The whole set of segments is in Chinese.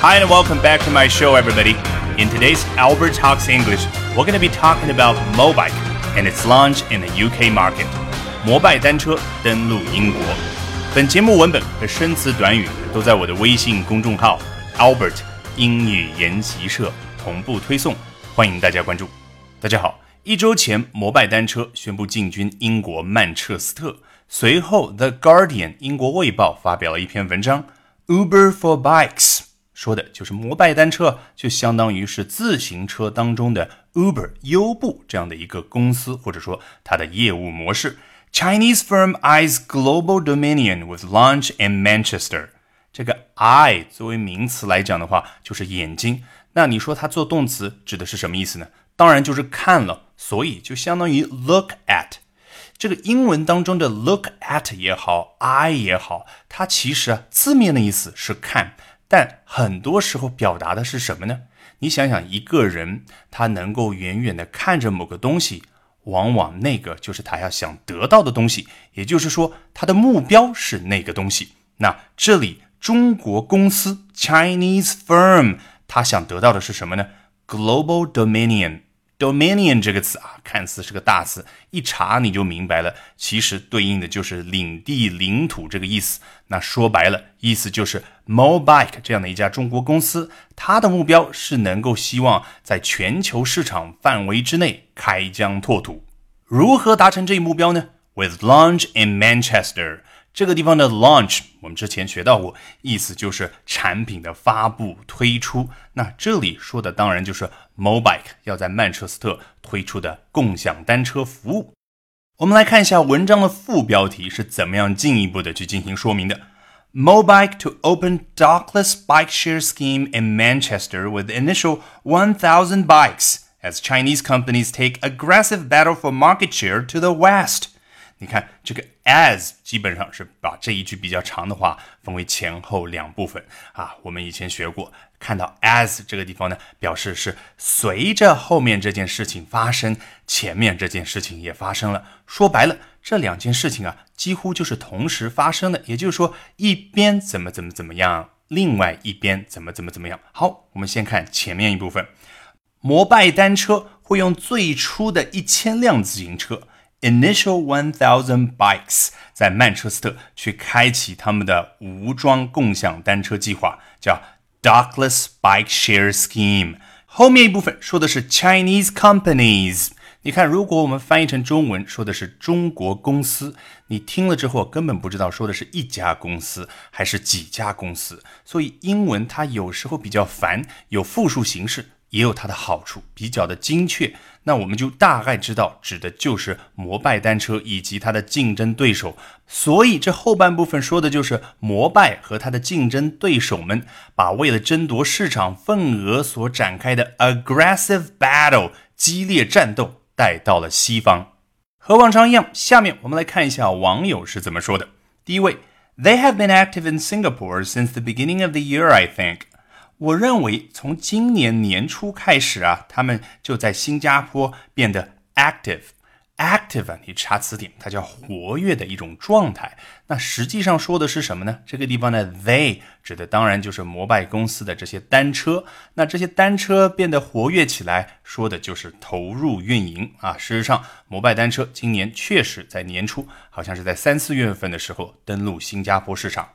Hi and welcome back to my show, everybody. In today's Albert Talks English, we're going to be talking about Mobike and its launch in the UK market. 摩拜单车登陆英国。本节目文本和生词短语都在我的微信公众号 Albert 英语研习社同步推送，欢迎大家关注。大家好，一周前，摩拜单车宣布进军英国曼彻斯特。随后，《The Guardian》英国卫报发表了一篇文章，《Uber for Bikes》。 说的就是摩拜单车，就相当于是自行车当中的 Uber 优步这样的一个公司，或者说它的业务模式。Chinese firm eyes global dominion with launch in Manchester。这个 eye 作为名词来讲的话，就是眼睛。那你说它做动词指的是什么意思呢？当然就是看了，所以就相当于 look at。这个英文当中的 look at 也好，eye 也好，它其实字面的意思是看。但很多时候表达的是什么呢？你想想，一个人他能够远远的看着某个东西，往往那个就是他要想得到的东西，也就是说，他的目标是那个东西。那这里中国公司 Chinese firm，他想得到的是什么呢？Global Dominion。Dominion 这个词啊，看似是个大词，一查你就明白了，其实对应的就是领地、领土这个意思。那说白了，意思就是 Mobike 这样的一家中国公司，它的目标是能够希望在全球市场范围之内开疆拓土。如何达成这一目标呢？With launch in Manchester。这个地方的 launch，我们之前学到过，意思就是产品的发布、推出。那这里说的当然就是 Mobike 要在曼彻斯特推出的共享单车服务。我们来看一下文章的副标题是怎么样进一步的去进行说明的。Mobike to open dockless bike share scheme in Manchester with initial 1,000 bikes as Chinese companies take aggressive battle for market share to the west. 你看这个 as 基本上是把这一句比较长的话分为前后两部分啊。我们以前学过，看到 as 这个地方呢，表示是随着后面这件事情发生，前面这件事情也发生了。说白了，这两件事情啊，几乎就是同时发生的。也就是说，一边怎么怎么怎么样，另外一边怎么怎么怎么样。好，我们先看前面一部分，摩拜单车会用最初的一千辆自行车。Initial one thousand bikes 在曼彻斯特去开启他们的无桩共享单车计划，叫 Dockless Bike Share Scheme。后面一部分说的是 Chinese companies。你看，如果我们翻译成中文，说的是中国公司，你听了之后根本不知道说的是一家公司还是几家公司。所以英文它有时候比较烦，有复数形式。也有它的好处，比较的精确。那我们就大概知道，指的就是摩拜单车以及它的竞争对手。所以这后半部分说的就是摩拜和它的竞争对手们，把为了争夺市场份额所展开的 aggressive battle 激烈战斗带到了西方。和往常一样，下面我们来看一下网友是怎么说的。第一位，They have been active in Singapore since the beginning of the year, I think. 我认为从今年年初开始啊，他们就在新加坡变得 active。active 啊，你查词典，它叫活跃的一种状态。那实际上说的是什么呢？这个地方的 they 指的当然就是摩拜公司的这些单车。那这些单车变得活跃起来，说的就是投入运营啊。事实上，摩拜单车今年确实在年初，好像是在三四月份的时候登陆新加坡市场。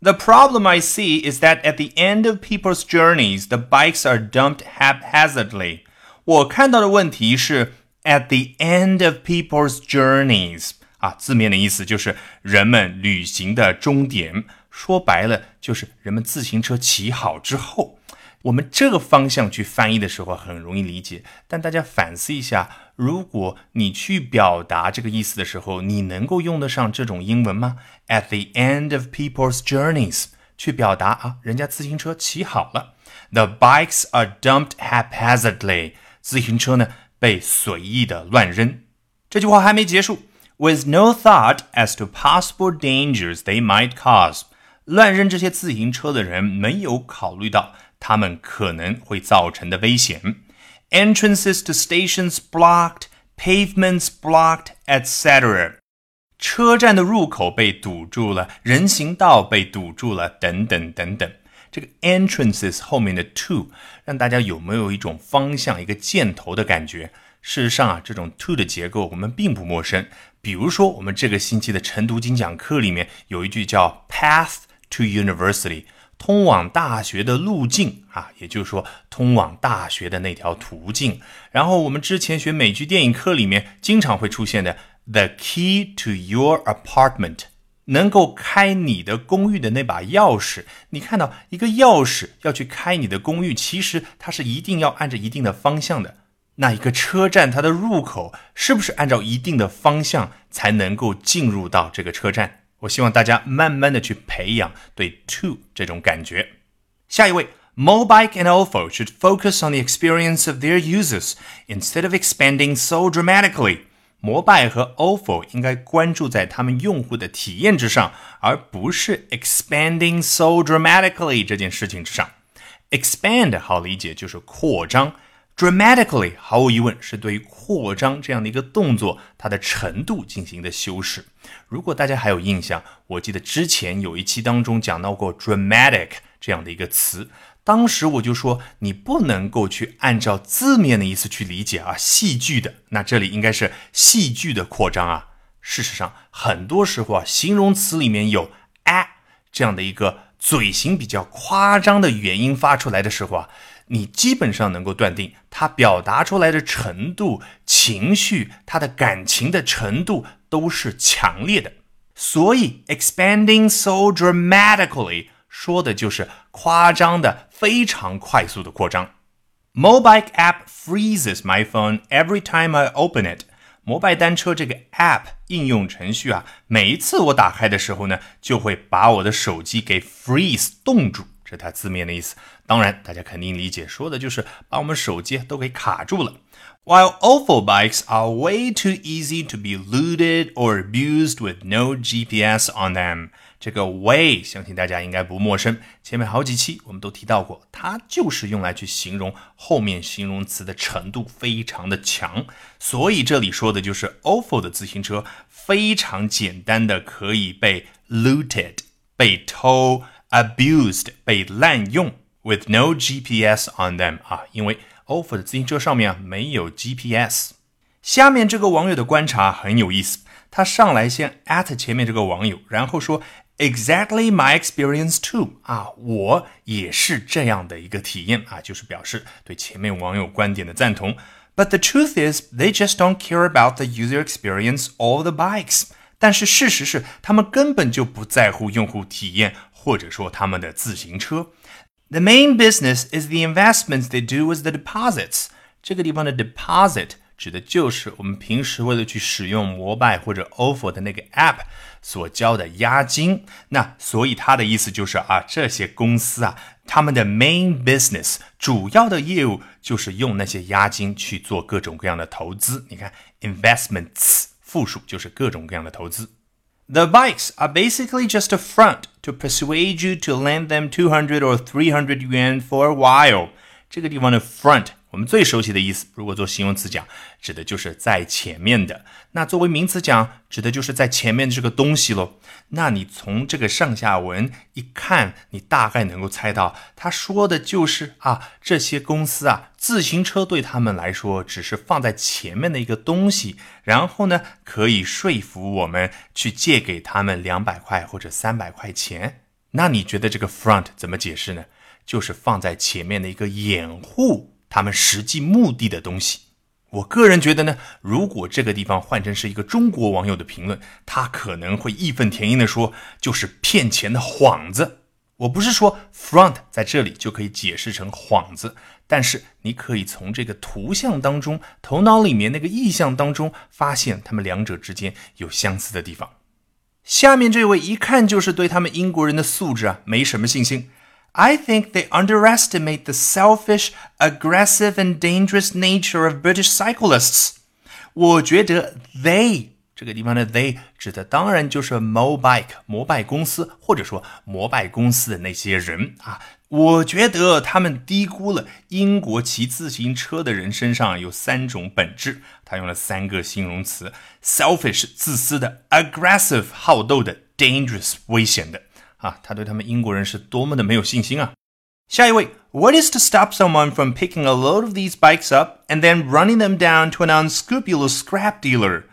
The problem I see is that at the end of people's journeys, the bikes are dumped haphazardly. 我看到的问题是 at the end of people's journeys 啊，字面的意思就是人们旅行的终点。说白了，就是人们自行车骑好之后。 我们这个方向去翻译的时候很容易理解，但大家反思一下，如果你去表达这个意思的时候，你能够用得上这种英文吗？At the end of people's journeys，去表达啊，人家自行车骑好了。The bikes are dumped haphazardly，自行车呢被随意的乱扔。这句话还没结束，With no thought as to possible dangers they might cause，乱扔这些自行车的人没有考虑到。他们可能会造成的危险。Entrances to stations blocked, pavements blocked, etc. 车站的入口被堵住了，人行道被堵住了，等等等等。这个 entrances 后面的 to，让大家有没有一种方向、一个箭头的感觉？事实上啊，这种 to 的结构我们并不陌生。比如说，我们这个星期的晨读精讲课里面有一句叫 path to university，通往大学的路径啊，也就是说通往大学的那条途径。然后我们之前学美剧电影课里面经常会出现的 the key to your apartment，能够开你的公寓的那把钥匙。你看到一个钥匙要去开你的公寓，其实它是一定要按着一定的方向的。那一个车站，它的入口是不是按照一定的方向才能够进入到这个车站？我希望大家慢慢的去培养对 to 这种感觉。下一位，Mobike and Ofo should focus on the experience of their users instead of expanding so dramatically。摩拜和 Ofo 应该关注在他们用户的体验之上，而不是 expanding so dramatically 这件事情之上。expand 好理解就是扩张。 Dramatically，毫无疑问是对于扩张这样的一个动作，它的程度进行的修饰。如果大家还有印象，我记得之前有一期当中讲到过 dramatic 这样的一个词，当时我就说你不能够去按照字面的意思去理解啊，戏剧的，那这里应该是戏剧的扩张啊。事实上，很多时候啊，形容词里面有 a 这样的一个嘴型比较夸张的元音发出来的时候啊。你基本上能够断定，他表达出来的程度、情绪、他的感情的程度都是强烈的。所以，expanding so dramatically 说的就是夸张的、非常快速的扩张。Mobike app freezes my phone every time I open it。摩拜单车这个 app 应用程序啊，每一次我打开的时候呢，就会把我的手机给 freeze 冻住。这它字面的意思，当然大家肯定理解，说的就是把我们手机都给卡住了。While awful bikes are way too easy to be looted or abused with no GPS on them，这个 way 相信大家应该不陌生，前面好几期我们都提到过，它就是用来去形容后面形容词的程度非常的强，所以这里说的就是 awful 的自行车非常简单的可以被 looted 被偷。Abused 被滥用，with no GPS on them 啊，因为 offer 的自行车上面啊没有 GPS。下面这个网友的观察很有意思，他上来先 at 前面这个网友，然后说 exactly my experience too 啊，我也是这样的一个体验啊，就是表示对前面网友观点的赞同。But the truth is, they just don't care about the user experience or the bikes. 但是事实是，他们根本就不在乎用户体验或者说他们的自行车。The main business is the investments they do with the deposits。这个地方的 deposit 指的就是我们平时为了去使用摩拜或者 ofo 的那个 app 所交的押金。那所以它的意思就是啊，这些公司啊，他们的 main business 主要的业务就是用那些押金去做各种各样的投资。你看 investments 复数就是各种各样的投资。The bikes are basically just a front to persuade you to lend them 200 or 300 yuan for a while. 这个地方的 front 我们最熟悉的意思，如果做形容词讲，指的就是在前面的；那作为名词讲，指的就是在前面的这个东西喽。那你从这个上下文一看，你大概能够猜到，他说的就是啊，这些公司啊，自行车对他们来说只是放在前面的一个东西，然后呢，可以说服我们去借给他们两百块或者三百块钱。那你觉得这个 front 怎么解释呢？就是放在前面的一个掩护。他们实际目的的东西，我个人觉得呢，如果这个地方换成是一个中国网友的评论，他可能会义愤填膺地说，就是骗钱的幌子。我不是说 front 在这里就可以解释成幌子，但是你可以从这个图像当中，头脑里面那个意象当中，发现他们两者之间有相似的地方。下面这位一看就是对他们英国人的素质啊没什么信心。I think they underestimate the selfish, aggressive, and dangerous nature of British cyclists. 我觉得 they 这个地方的 they 指的当然就是 Mobike 摩拜公司，或者说摩拜公司的那些人啊。我觉得他们低估了英国骑自行车的人身上有三种本质。他用了三个形容词：selfish 自私的，aggressive 好斗的，dangerous 危险的。啊，他对他们英国人是多么的没有信心啊！下一位，What is to stop someone from picking a load of these bikes up and then running them down to an unscrupulous scrap dealer？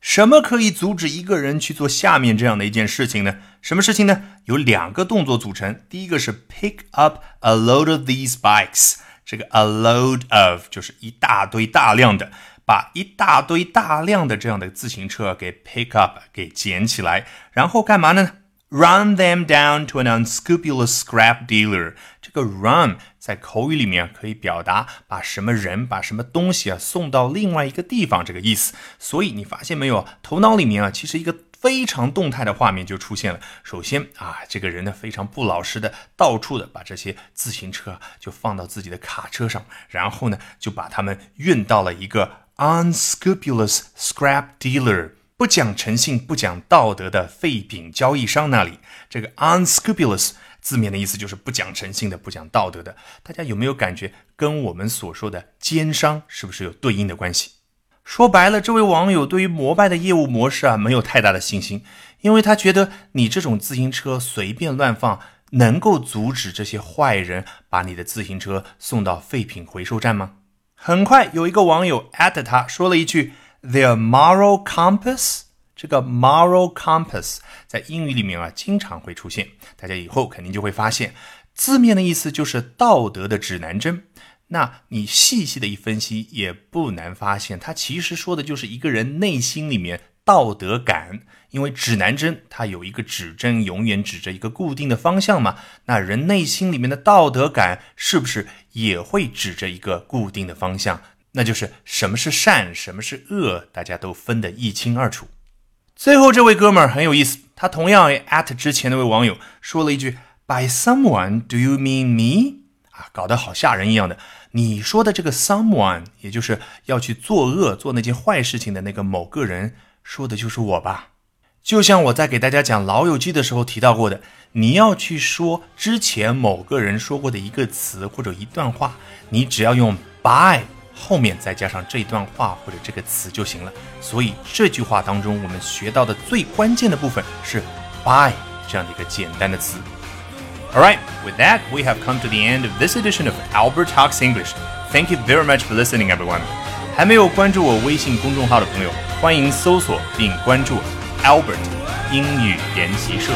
什么可以阻止一个人去做下面这样的一件事情呢？什么事情呢？有两个动作组成。第一个是 pick up a load of these bikes，这个 a load of 就是一大堆大量的，把一大堆大量的这样的自行车给 pick up 给捡起来，然后干嘛呢？Run them down to an unscrupulous scrap dealer。这个 run 在口语里面可以表达把什么人、把什么东西啊送到另外一个地方这个意思。所以你发现没有，头脑里面啊，其实一个非常动态的画面就出现了。首先啊，这个人呢非常不老实的，到处的把这些自行车就放到自己的卡车上，然后呢就把它们运到了一个 unscrupulous scrap dealer。不讲诚信、不讲道德的废品交易商那里，这个 unscrupulous 字面的意思就是不讲诚信的、不讲道德的。大家有没有感觉跟我们所说的奸商是不是有对应的关系？说白了，这位网友对于摩拜的业务模式啊没有太大的信心，因为他觉得你这种自行车随便乱放，能够阻止这些坏人把你的自行车送到废品回收站吗？很快有一个网友艾特他说了一句。Their moral compass，这个 moral compass 在英语里面啊经常会出现，大家以后肯定就会发现，字面的意思就是道德的指南针。那你细细的一分析，也不难发现，它其实说的就是一个人内心里面道德感。因为指南针它有一个指针，永远指着一个固定的方向嘛。那人内心里面的道德感是不是也会指着一个固定的方向？那就是什么是善，什么是恶，大家都分得一清二楚。最后这位哥们儿很有意思，他同样 at 之前那位网友说了一句：“By someone, do you mean me？” 啊，搞得好吓人一样的。你说的这个 someone，也就是要去作恶、做那件坏事情的那个某个人，说的就是我吧？就像我在给大家讲《老友记》的时候提到过的，你要去说之前某个人说过的一个词或者一段话，你只要用 by。后面再加上这一段话或者这个词就行了。所以这句话当中，我们学到的最关键的部分是 by 这样的一个简单的词。All right, with that, we have come to the end of this edition of Albert Talks English. Thank you very much for listening, everyone. 还没有关注我微信公众号的朋友，欢迎搜索并关注 Albert 英语研习社。